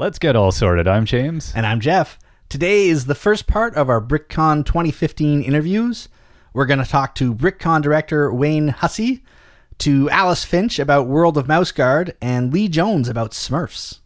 Let's get all sorted. I'm James. And I'm Jeff. Today is the first part of our BrickCon 2015 interviews. We're going to talk to BrickCon director Wayne Hussey, to Alice Finch about World of Mouse Guard, and Lee Jones about Smurfs.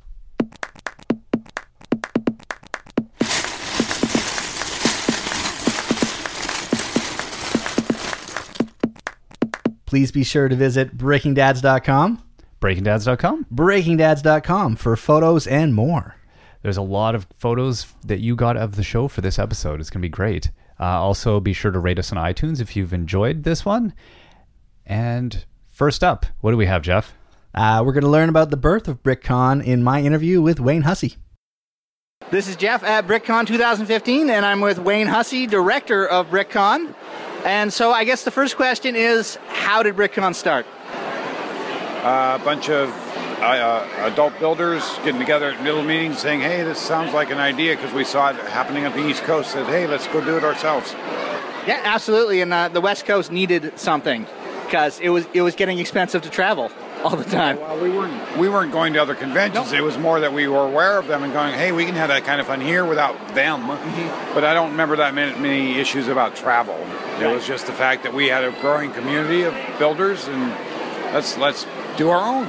Please be sure to visit breakingdads.com, BreakingDads.com. breakingdads.com for photos and more. There's a lot of photos that you got of the show for this episode. It's going to be great. Uh, also, be sure to rate us on iTunes if you've enjoyed this one. And first up, what do we have, Jeff? Uh, we're going to learn about the birth of BrickCon in my interview with Wayne Hussey. This is Jeff at BrickCon 2015, and I'm with Wayne Hussey, director of BrickCon. And so I guess the first question is how did BrickCon start? A bunch of uh, uh, adult builders getting together at middle meetings saying, hey, this sounds like an idea because we saw it happening on the East Coast. Said, hey, let's go do it ourselves. Yeah, absolutely. And uh, the West Coast needed something because it was it was getting expensive to travel all the time. Well, we weren't we weren't going to other conventions. Nope. It was more that we were aware of them and going, hey, we can have that kind of fun here without them. Mm-hmm. But I don't remember that many, many issues about travel. It Right. was just the fact that we had a growing community of builders and let's let's do our own.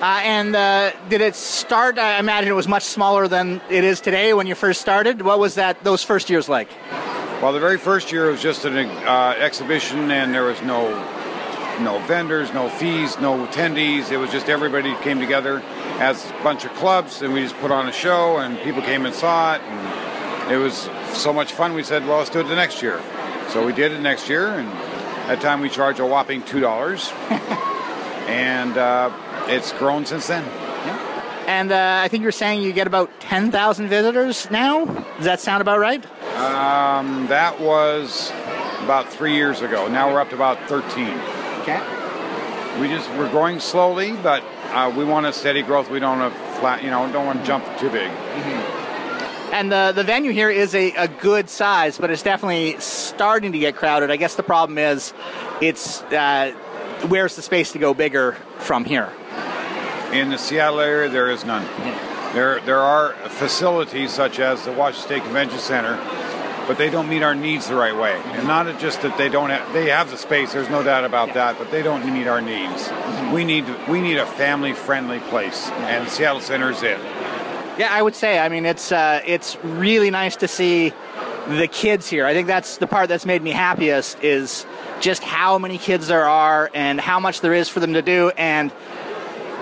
Uh, and uh, did it start? I imagine it was much smaller than it is today when you first started. What was that? Those first years like? Well, the very first year was just an uh, exhibition, and there was no no vendors, no fees, no attendees. It was just everybody came together as a bunch of clubs, and we just put on a show, and people came and saw it, and it was so much fun. We said, well, let's do it the next year. So we did it next year, and that time we charged a whopping two dollars, and uh, it's grown since then. And uh, I think you're saying you get about ten thousand visitors now. Does that sound about right? Um, that was about three years ago. Now we're up to about thirteen. Okay. We just we're growing slowly, but uh, we want a steady growth. We don't want to flat, you know, don't want to jump too big. And the the venue here is a, a good size, but it's definitely starting to get crowded. I guess the problem is, it's uh, where's the space to go bigger from here? In the Seattle area, there is none. There there are facilities such as the Washington State Convention Center, but they don't meet our needs the right way. And not just that they don't have, they have the space. There's no doubt about that, but they don't meet our needs. We need we need a family friendly place, and Seattle Center is it. Yeah, I would say. I mean, it's uh, it's really nice to see the kids here. I think that's the part that's made me happiest is just how many kids there are and how much there is for them to do. And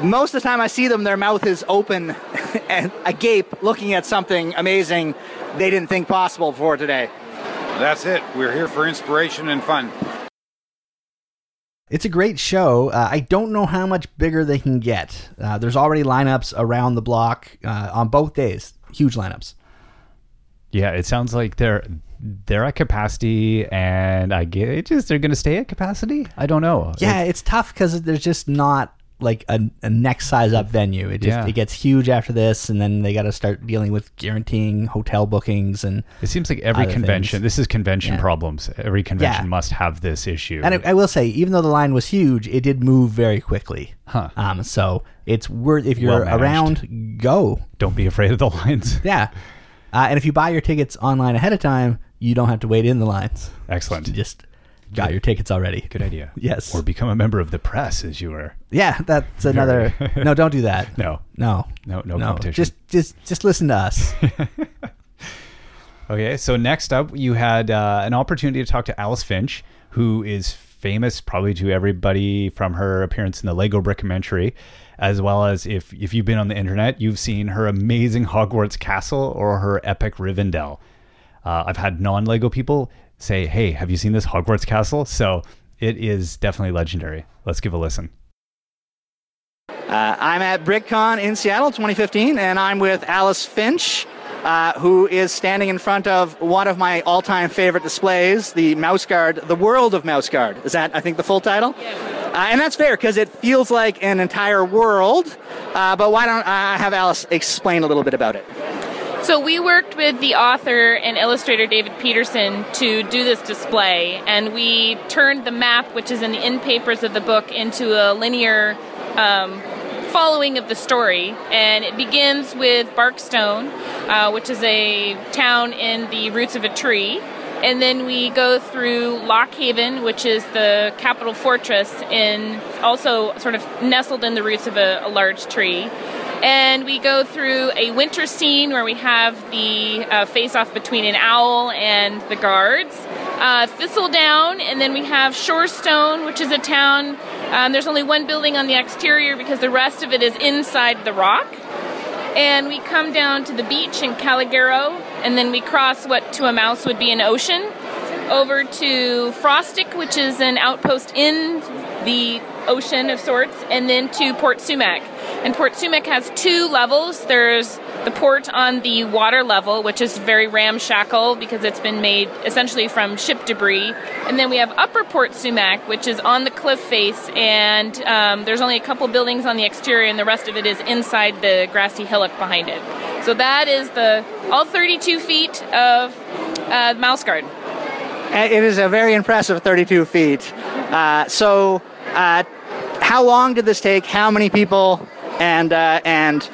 most of the time, I see them, their mouth is open and agape, looking at something amazing they didn't think possible before today. That's it. We're here for inspiration and fun. It's a great show. Uh, I don't know how much bigger they can get. Uh, there's already lineups around the block uh, on both days. Huge lineups. Yeah, it sounds like they're they're at capacity, and I get it. Just they're going to stay at capacity. I don't know. Yeah, it's tough because there's just not like a, a next size up venue. It just Yeah. it gets huge after this, and then they got to start dealing with guaranteeing hotel bookings and. It seems like every convention. things. This is convention Yeah. problems. Every convention Yeah. must have this issue. And I, I will say, even though the line was huge, it did move very quickly. Huh. Um, so it's worth if you're Well around, go. don't be afraid of the lines. Yeah, uh, and if you buy your tickets online ahead of time, you don't have to wait in the lines. Excellent. You just got your tickets already. Good idea. Yes. Or become a member of the press, as you were. Yeah, that's another. no, don't do that. No. No. No, no, No. competition. Just, just, just listen to us. Okay, so next up, you had uh, an opportunity to talk to Alice Finch, who is famous probably to everybody from her appearance in the Lego Brickumentary, as well as if if you've been on the internet, you've seen her amazing Hogwarts castle or her epic Rivendell. Uh, I've had non-Lego people say, "Hey, have you seen this Hogwarts castle?" So it is definitely legendary. Let's give a listen. Uh, I'm at BrickCon in Seattle 2015, and I'm with Alice Finch, uh, who is standing in front of one of my all-time favorite displays, the Mouse Guard, the World of Mouse Guard. Is that, I think, the full title? Uh, and that's fair because it feels like an entire world. Uh, but why don't I have Alice explain a little bit about it? So we worked with the author and illustrator David Petersen to do this display, and we turned the map, which is in the in papers of the book, into a linear um, following of the story, and it begins with Barkstone, uh, which is a town in the roots of a tree. And then we go through Lockhaven, which is the capital fortress, and also sort of nestled in the roots of a, a large tree. And we go through a winter scene where we have the uh, face off between an owl and the guards. Uh, Thistledown, and then we have Shorestone, which is a town. Um, there's only one building on the exterior because the rest of it is inside the rock. And we come down to the beach in Calogero, and then we cross what to a mouse would be an ocean, over to Frostick, which is an outpost in the ocean of sorts, and then to Port Sumac. And Port Sumac has two levels. There's the port on the water level, which is very ramshackle because it's been made essentially from ship debris. And then we have Upper Port Sumac, which is on the cliff face, and um, there's only a couple buildings on the exterior, and the rest of it is inside the grassy hillock behind it. So that is the all 32 feet of uh, Mouse Guard. It is a very impressive 32 feet. Uh, so, uh, how long did this take? How many people? And uh, and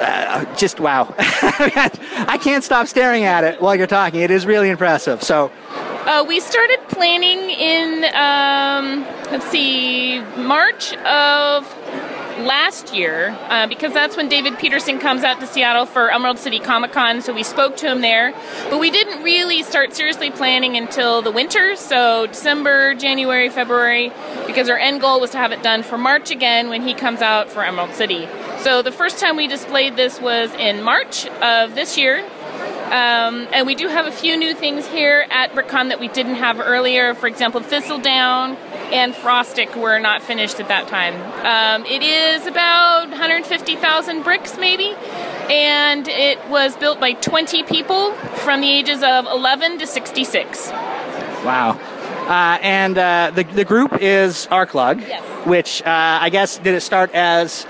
uh, just wow! I can't stop staring at it while you're talking. It is really impressive. So, Uh, we started planning in, um, let's see, March of last year, uh, because that's when David Petersen comes out to Seattle for Emerald City Comic Con. So we spoke to him there, but we didn't really start seriously planning until the winter. So December, January, February, because our end goal was to have it done for March again when he comes out for Emerald City. So the first time we displayed this was in March of this year. Um, and we do have a few new things here at BrickCon that we didn't have earlier. For example, Thistledown and Frostick were not finished at that time. Um, it is about 150,000 bricks, maybe, and it was built by 20 people from the ages of 11 to 66. wow. Uh, and uh, the the group is Arklug, Yes. which uh, I guess did it start as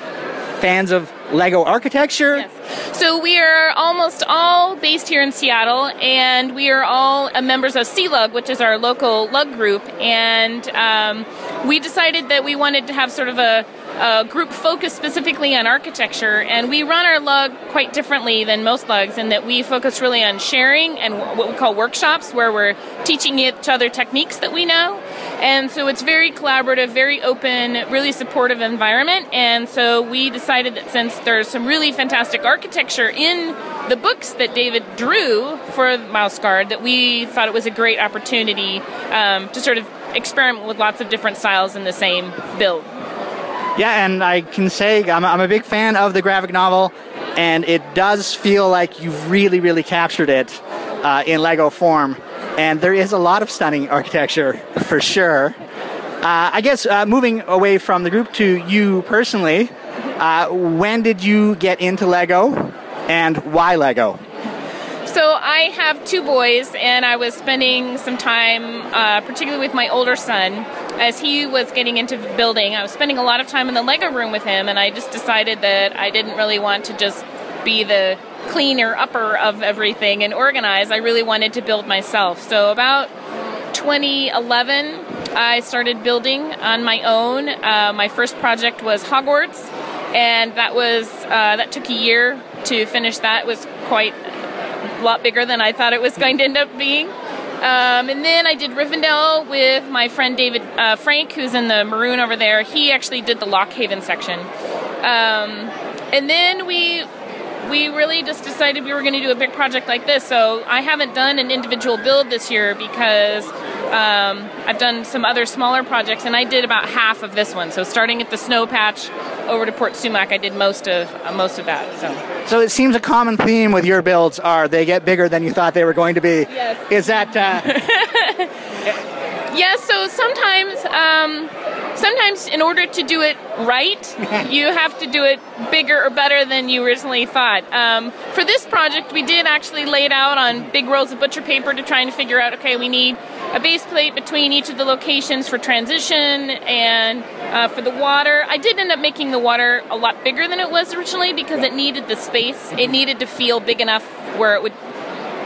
fans of Lego architecture? Yes. So we are almost all based here in Seattle, and we are all uh, members of SEALUG, which is our local lug group. And um, we decided that we wanted to have sort of a, a group focused specifically on architecture, and we run our lug quite differently than most lugs in that we focus really on sharing and what we call workshops, where we're teaching each other techniques that we know. And so it's very collaborative, very open, really supportive environment. And so we decided that since there's some really fantastic architecture in the books that David drew for Mouse Guard, that we thought it was a great opportunity um, to sort of experiment with lots of different styles in the same build. Yeah, and I can say I'm, I'm a big fan of the graphic novel, and it does feel like you've really, really captured it uh, in Lego form. And there is a lot of stunning architecture for sure. Uh, I guess uh, moving away from the group to you personally, uh, when did you get into Lego, and why Lego? So I have two boys, and I was spending some time, uh, particularly with my older son, as he was getting into building. I was spending a lot of time in the Lego room with him, and I just decided that I didn't really want to just be the cleaner upper of everything and organize. I really wanted to build myself. So about 2011, I started building on my own. Uh, my first project was Hogwarts, and that was uh, that took a year to finish. That It was quite a lot bigger than I thought it was going to end up being. Um, and then I did Rivendell with my friend David uh, Frank, who's in the maroon over there. He actually did the Lockhaven section. Um, and then we we really just decided we were going to do a big project like this. So I haven't done an individual build this year because um, I've done some other smaller projects, and I did about half of this one. So starting at the snow patch over to Port Sumac, I did most of uh, most of that. So. So it seems a common theme with your builds are they get bigger than you thought they were going to be. Yes. Is that uh, Yes, so sometimes, um, sometimes in order to do it right, you have to do it bigger or better than you originally thought. Um, for this project, we did actually lay it out on big rolls of butcher paper to try and figure out, okay, we need a base plate between each of the locations for transition and uh, for the water. I did end up making the water a lot bigger than it was originally because it needed the space. It needed to feel big enough where it would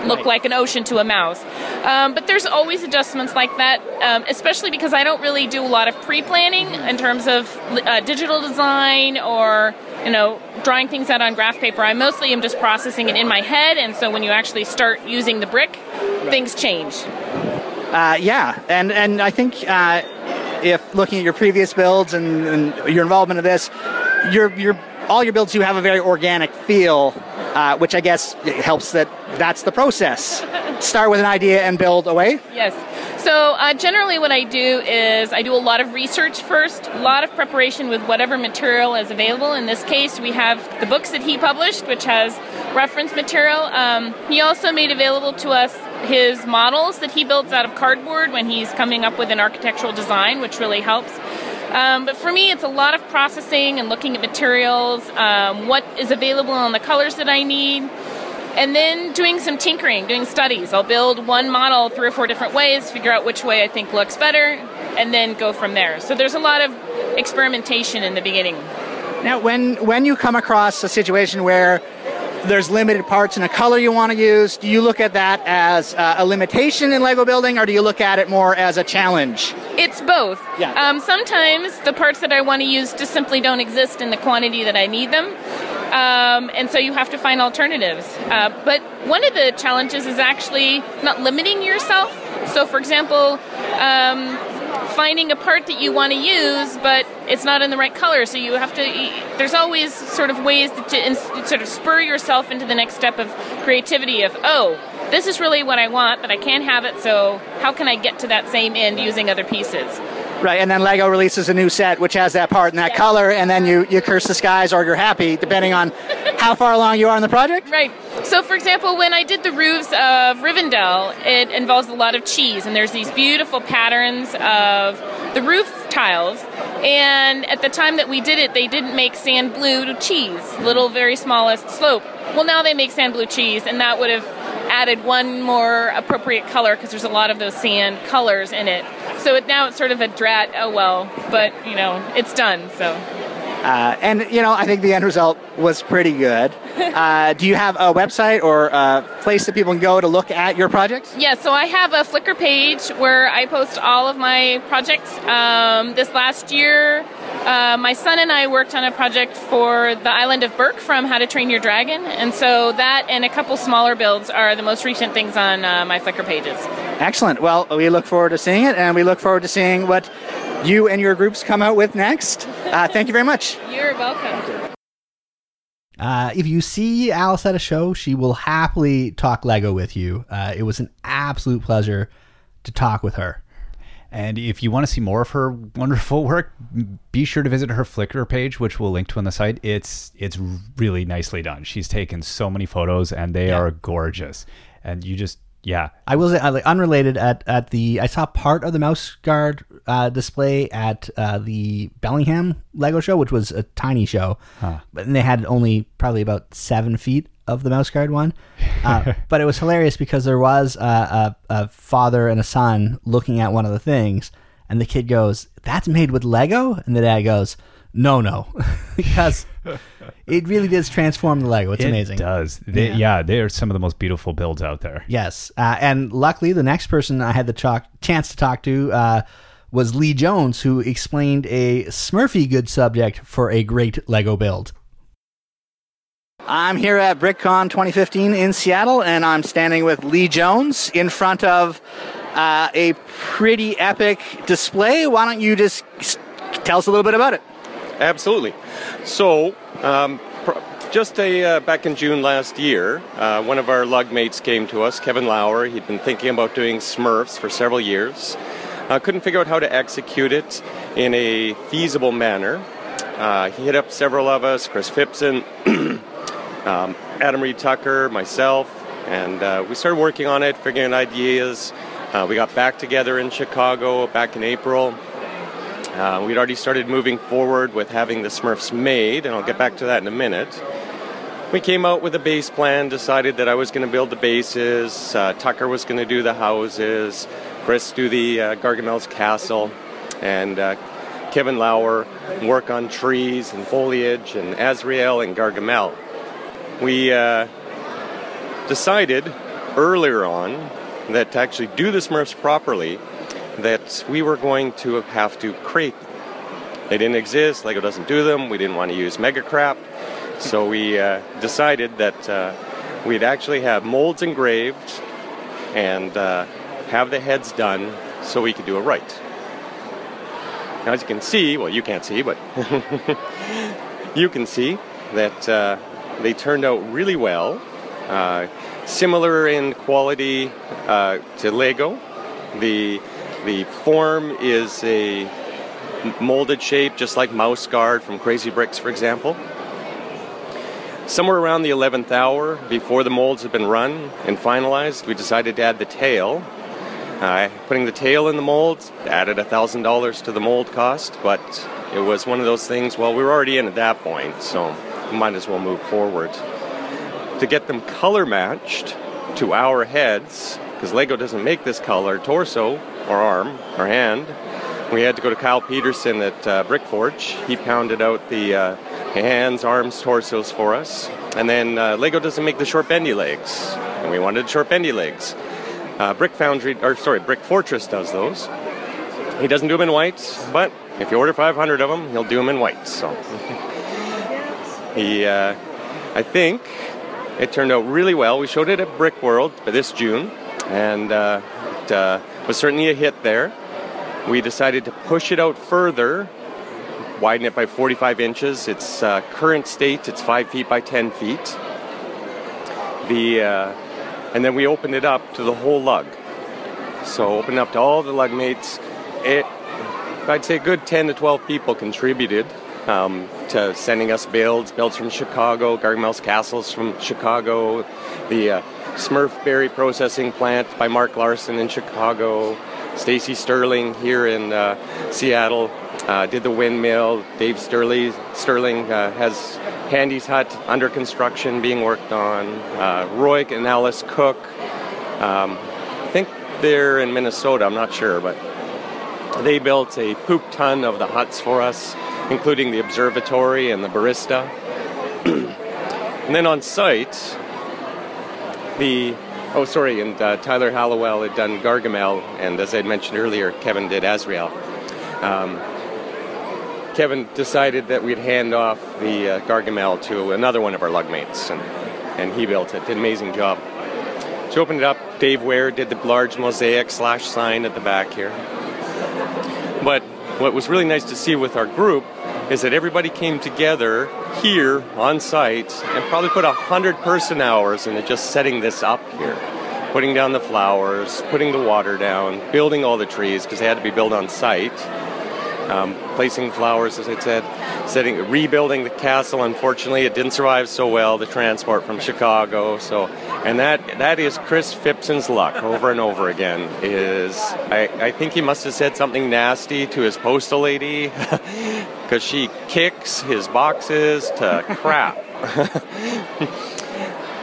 look Right. like an ocean to a mouse. Um, but there's always adjustments like that, um, especially because I don't really do a lot of pre-planning in terms of uh, digital design or you know drawing things out on graph paper. I mostly am just processing it in my head, and so when you actually start using the brick, things change. Uh, yeah, and and I think uh, if looking at your previous builds and, and your involvement in this, your your all your builds do have a very organic feel, uh, which I guess helps that that's the process. Start with an idea and build away. Yes. So uh, generally, what I do is I do a lot of research first, a lot of preparation with whatever material is available. In this case, we have the books that he published, which has reference material. Um, he also made available to us his models that he builds out of cardboard when he's coming up with an architectural design, which really helps. Um, but for me, it's a lot of processing and looking at materials, um, what is available on the colors that I need, and then doing some tinkering, doing studies. I'll build one model three or four different ways, figure out which way I think looks better, and then go from there. So there's a lot of experimentation in the beginning. Now, when when you come across a situation where there's limited parts and a color you want to use, do you look at that as uh, a limitation in Lego building, or do you look at it more as a challenge? It's both. Yeah. Um, sometimes the parts that I want to use just simply don't exist in the quantity that I need them. Um, and so you have to find alternatives. Uh, but one of the challenges is actually not limiting yourself. So, for example, um, finding a part that you want to use, but it's not in the right color. So you have to. There's always sort of ways to sort of spur yourself into the next step of creativity. Of oh, this is really what I want, but I can't have it. So how can I get to that same end using other pieces? Right, and then Lego releases a new set which has that part and that Yeah. color, and then you, you curse the skies or you're happy, depending on how far along you are in the project. Right. So, for example, when I did the roofs of Rivendell, it involves a lot of cheese, and there's these beautiful patterns of the roof tiles. And at the time that we did it, they didn't make sand blue cheese, little, very smallest slope. Well, now they make sand blue cheese, and that would have added one more appropriate color because there's a lot of those sand colors in it. So it, now it's sort of a drat. Oh well, but you know it's done. So Uh, and, you know, I think the end result was pretty good. Uh, do you have a website or a place that people can go to look at your projects? Yeah, so I have a Flickr page where I post all of my projects. Um, this last year, uh, my son and I worked on a project for the island of Burke from How to Train Your Dragon, and so that and a couple smaller builds are the most recent things on uh, my Flickr pages. Excellent. Well, we look forward to seeing it, and we look forward to seeing what you and your groups come out with next. Uh, thank you very much. You're welcome. Uh, if you see Alice at a show, she will happily talk Lego with you. Uh, it was an absolute pleasure to talk with her. And if you want to see more of her wonderful work, be sure to visit her Flickr page, which we'll link to on the site. It's it's really nicely done. She's taken so many photos, and they are gorgeous. And you just yeah, I will say, like, unrelated, at, at the I saw part of the Mouse Guard uh, display at uh, the Bellingham Lego show, which was a tiny show, but and they had only probably about seven feet of the Mouse Guard one. Uh, but it was hilarious because there was a, a, a father and a son looking at one of the things, and the kid goes, "That's made with Lego," and the dad goes, "No, no," because it really does transform the Lego. It's it amazing. It does. They, yeah. they are some of the most beautiful builds out there. Yes, uh, and luckily, the next person I had the chance to talk to uh, was Lee Jones, who explained a Smurfy good subject for a great Lego build. I'm here at BrickCon 2015 in Seattle, and I'm standing with Lee Jones in front of uh, a pretty epic display. Why don't you just tell us a little bit about it? Absolutely. So, um, just a, uh, back in June last year, uh, one of our lug mates came to us, Kevin Lauer. He'd been thinking about doing Smurfs for several years. Uh, couldn't figure out how to execute it in a feasible manner. Uh, he hit up several of us, Chris Phipson, um, Adam Reed Tucker, myself, and uh, we started working on it, figuring out ideas. Uh, we got back together in Chicago back in April. Uh, we'd already started moving forward with having the Smurfs made, and I'll get back to that in a minute. We came out with a base plan, decided that I was going to build the bases, uh, Tucker was going to do the houses, Chris do the uh, Gargamel's castle, and uh, Kevin Lauer work on trees and foliage, and Azrael and Gargamel. We uh, decided earlier on that to actually do the Smurfs properly, that we were going to have to create. them. They didn't exist. Lego doesn't do them. We didn't want to use Mega Crap, so we uh, decided that uh, we'd actually have molds engraved and uh, have the heads done so we could do it right. Now, as you can see, well, you can't see, but you can see that uh, they turned out really well. Uh, similar in quality uh, to Lego. The the form is a molded shape, just like Mouse Guard from Crazy Bricks, for example. Somewhere around the 11th hour, before the molds had been run and finalized, we decided to add the tail. Uh, putting the tail in the molds added $1,000 to the mold cost, but it was one of those things, well, we were already in at that point, so might as well move forward. To get them color matched to our heads, because Lego doesn't make this color torso or arm or hand, we had to go to Kyle Peterson at uh, Brickforge. He pounded out the uh, hands, arms, torsos for us. And then uh, Lego doesn't make the short bendy legs, and we wanted short bendy legs. Uh, Brick Foundry, or sorry, Brick Fortress does those. He doesn't do them in white, but if you order 500 of them, he'll do them in white. So he, uh, I think, it turned out really well. We showed it at Brick World this June, and uh, it uh, was certainly a hit there. We decided to push it out further, widen it by 45 inches. Its uh, current state, it's 5 feet by 10 feet. The, uh, and then we opened it up to the whole lug. So opened up to all the lug mates. It, I'd say a good 10 to 12 people contributed um, to sending us builds, builds from Chicago, Gargamels Castles from Chicago, the uh, Smurf Berry Processing Plant by Mark Larson in Chicago, Stacy Sterling here in uh, Seattle uh, did the windmill. Dave Sterling, Sterling uh, has Handy's Hut under construction being worked on. Uh, Roy and Alice Cook, um, I think they're in Minnesota, I'm not sure, but they built a poop ton of the huts for us, including the observatory and the barista. and then on site, the oh sorry, and uh, Tyler Hallowell had done Gargamel, and as I had mentioned earlier, Kevin did Azrael. Um, Kevin decided that we'd hand off the uh, Gargamel to another one of our lugmates, and, and he built it. Did an amazing job. So opened it up. Dave Ware did the large mosaic slash sign at the back here. What was really nice to see with our group is that everybody came together here on site and probably put a hundred person hours into just setting this up here. Putting down the flowers, putting the water down, building all the trees because they had to be built on site um, placing flowers, as I said, setting, rebuilding the castle. Unfortunately, it didn't survive so well. The transport from Chicago, so and that that is Chris Phipson's luck over and over again. Is I, I think he must have said something nasty to his postal lady because she kicks his boxes to crap.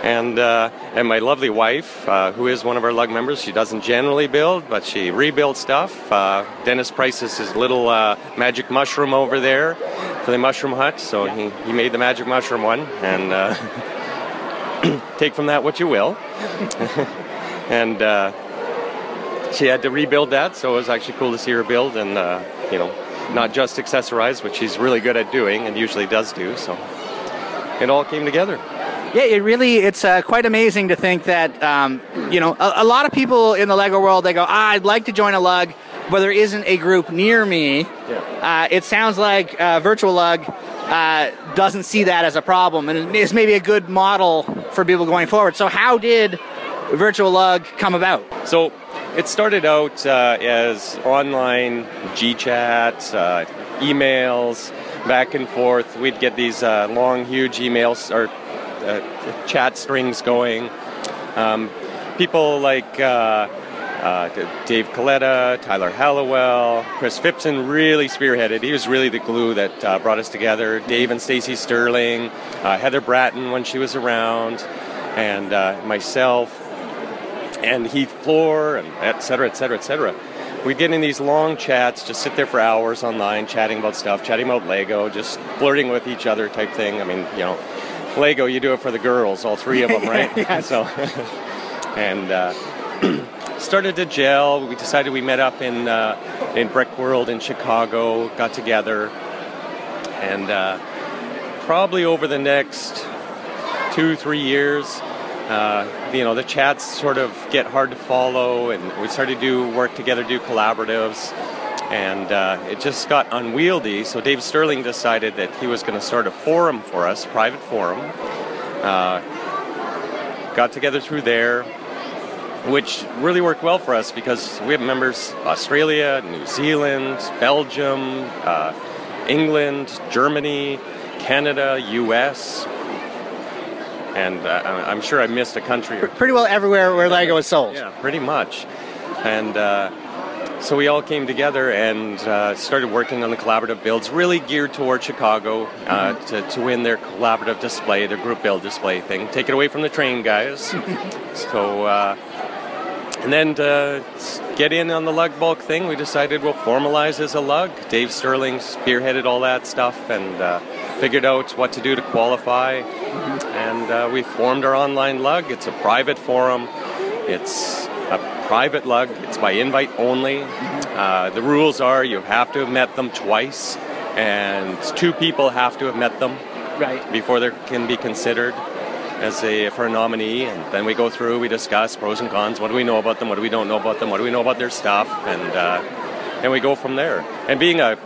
and uh, and my lovely wife, uh, who is one of our lug members. She doesn't generally build, but she rebuilds stuff. Uh, Dennis Price's his little uh, magic mushroom over there for the mushroom hut, so he, he made the magic mushroom one, and uh, take from that what you will. and uh, she had to rebuild that, so it was actually cool to see her build, and you know, not just accessorize, which she's really good at doing and usually does do. So it all came together. Yeah, it really it's uh, quite amazing to think that um, you know a, a, lot of people in the Lego world they go, ah, I'd like to join a lug, but there isn't a group near me. Yeah. Uh, it sounds like uh, Virtual Lug uh, doesn't see that as a problem, and is maybe a good model for people going forward. So, how did Virtual Lug come about? So. It started out uh, as online GChat, uh, emails, back and forth. We'd get these long, huge emails or uh, chat strings going. Um, people like uh, uh, Dave Coletta, Tyler Hallowell, Chris Phipson really spearheaded. He was really the glue that uh, brought us together. Dave and Stacy Sterling, uh, Heather Bratton when she was around, and uh, myself, and Heath Floor, and et cetera, et cetera, et cetera. We get in these long chats, just sit there for hours online, chatting about stuff, chatting about Lego, just flirting with each other type thing. I mean, you know, Lego, you do it for the girls, all three of them, right? yes. So, and uh, started to gel. We decided we met up in uh, in Brick World in Chicago, got together, and uh, probably over the next two three years. Uh, you know, the chats sort of get hard to follow, and we started to do work together, do collaboratives, and uh, it just got unwieldy. So Dave Sterling decided that he was going to start a forum for us, a private forum. Uh, got together through there, which really worked well for us because we have members Australia, New Zealand, Belgium, uh, England, Germany, Canada, U.S. And uh, I'm sure I missed a country or Pretty well everywhere where Lego is sold. yeah, pretty much. And uh, so we all came together and uh, started working on the collaborative builds, really geared toward Chicago uh, to, to win their collaborative display, their group build display thing. Take it away from the train guys. so, uh, and then to get in on the lug bulk thing, we decided we'll formalize as a lug. Dave Sterling spearheaded all that stuff and uh, figured out what to do to qualify. And uh, we formed our online lug. It's a private forum. It's private lug. It's by invite only. Uh, the rules are you have to have met them twice, and two people have to have met them Right. before they can be considered as a for a nominee. And then we go through, we discuss pros and cons. What do we know about them? What do we don't know about them? What do we know about their stuff? And uh, and we go from there. And being a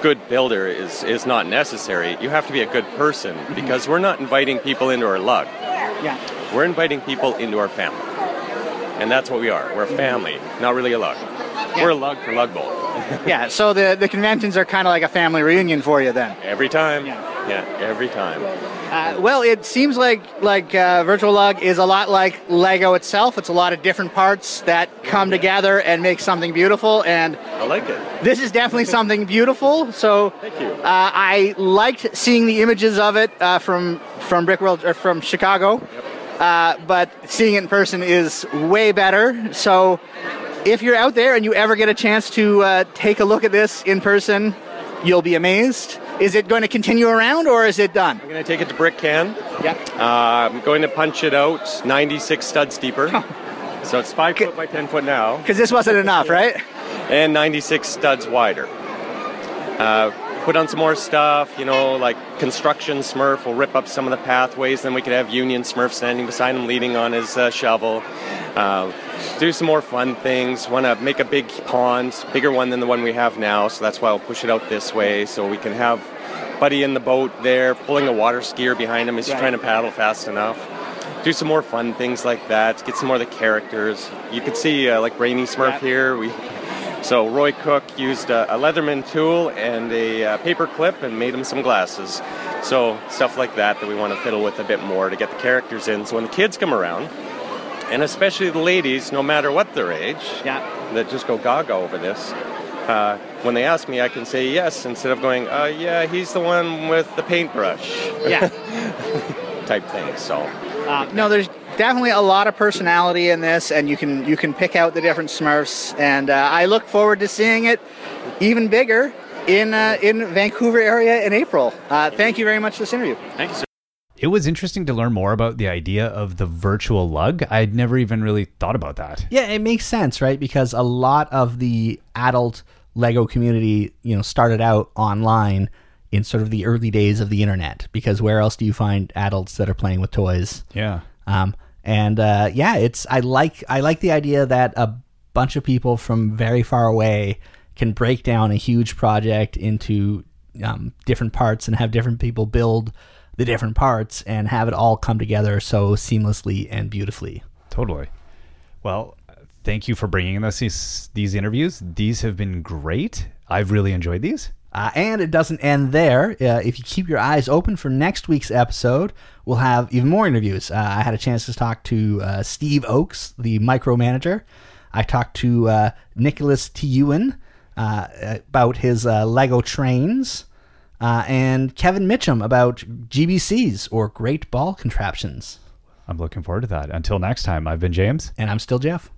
good builder is is not necessary. You have to be a good person because we're not inviting people into our lug. Yeah. We're inviting people into our family. And that's what we are. We're a family, not really a lug. We're a lug for Lug Bowl. Yeah. So the, the conventions are kind of like a family reunion for you then. Every time. Yeah. Yeah, every time. Uh, well, it seems like like uh, Virtual Lug is a lot like Lego itself. It's a lot of different parts that come together and make something beautiful. And I like it. this is definitely something beautiful. So Thank you. uh, I liked seeing the images of it uh, from from Brick World or from Chicago, uh, but seeing it in person is way better. So if you're out there and you ever get a chance to uh, take a look at this in person, you'll be amazed. Is it going to continue around or is it done? I'm going to take it to Brick Can. Yeah. Uh, I'm going to punch it out 96 studs deeper. So it's 5 foot by 10 foot now, Because this wasn't enough, right? and 96 studs wider. Uh, put on some more stuff, you know, like construction Smurf will rip up some of the pathways. Then we could have Union Smurf standing beside him, leaning on his uh, shovel. Uh, do some more fun things. Want to make a big pond, bigger one than the one we have now. So that's why I'll push it out this way, so we can have Buddy in the boat there, pulling a water skier behind him. He's Right. trying to paddle fast enough. Do some more fun things like that. Get some more of the characters. You could see uh, like Brainy Smurf Yeah. here. We so Roy Cook used a, a Leatherman tool and a uh, paper clip and made him some glasses. So stuff like that that we want to fiddle with a bit more to get the characters in. So when the kids come around, and especially the ladies, no matter what their age, Yeah. that just go gaga over this. Uh, when they ask me, I can say yes instead of going, uh, yeah, he's the one with the paintbrush Yeah. type thing. So Uh, no, there's definitely a lot of personality in this, and you can you can pick out the different Smurfs, and uh, I look forward to seeing it even bigger in uh, in Vancouver area in April. Uh, thank you very much for this interview. thank you, sir. It was interesting to learn more about the idea of the virtual lug. I'd never even really thought about that. Yeah, it makes sense, right? Because a lot of the adult Lego community, you know, started out online in sort of the early days of the internet. Because where else do you find adults that are playing with toys? Yeah. Um, and uh, yeah, it's I like I like the idea that a bunch of people from very far away can break down a huge project into um, different parts and have different people build the different parts and have it all come together so seamlessly and beautifully. Totally. Well, thank you for bringing us these, these interviews. These have been great. I've really enjoyed these. Uh, and it doesn't end there. Uh, if you keep your eyes open for next week's episode, we'll have even more interviews. Uh, I had a chance to talk to uh, Steve Oakes, the micromanager. I talked to uh, Nicholas T. Ewan uh, about his uh, Lego trains, uh, and Kevin Mitchum about GBCs or Great Ball Contraptions. I'm looking forward to that. Until next time, I've been James. And I'm still Jeff.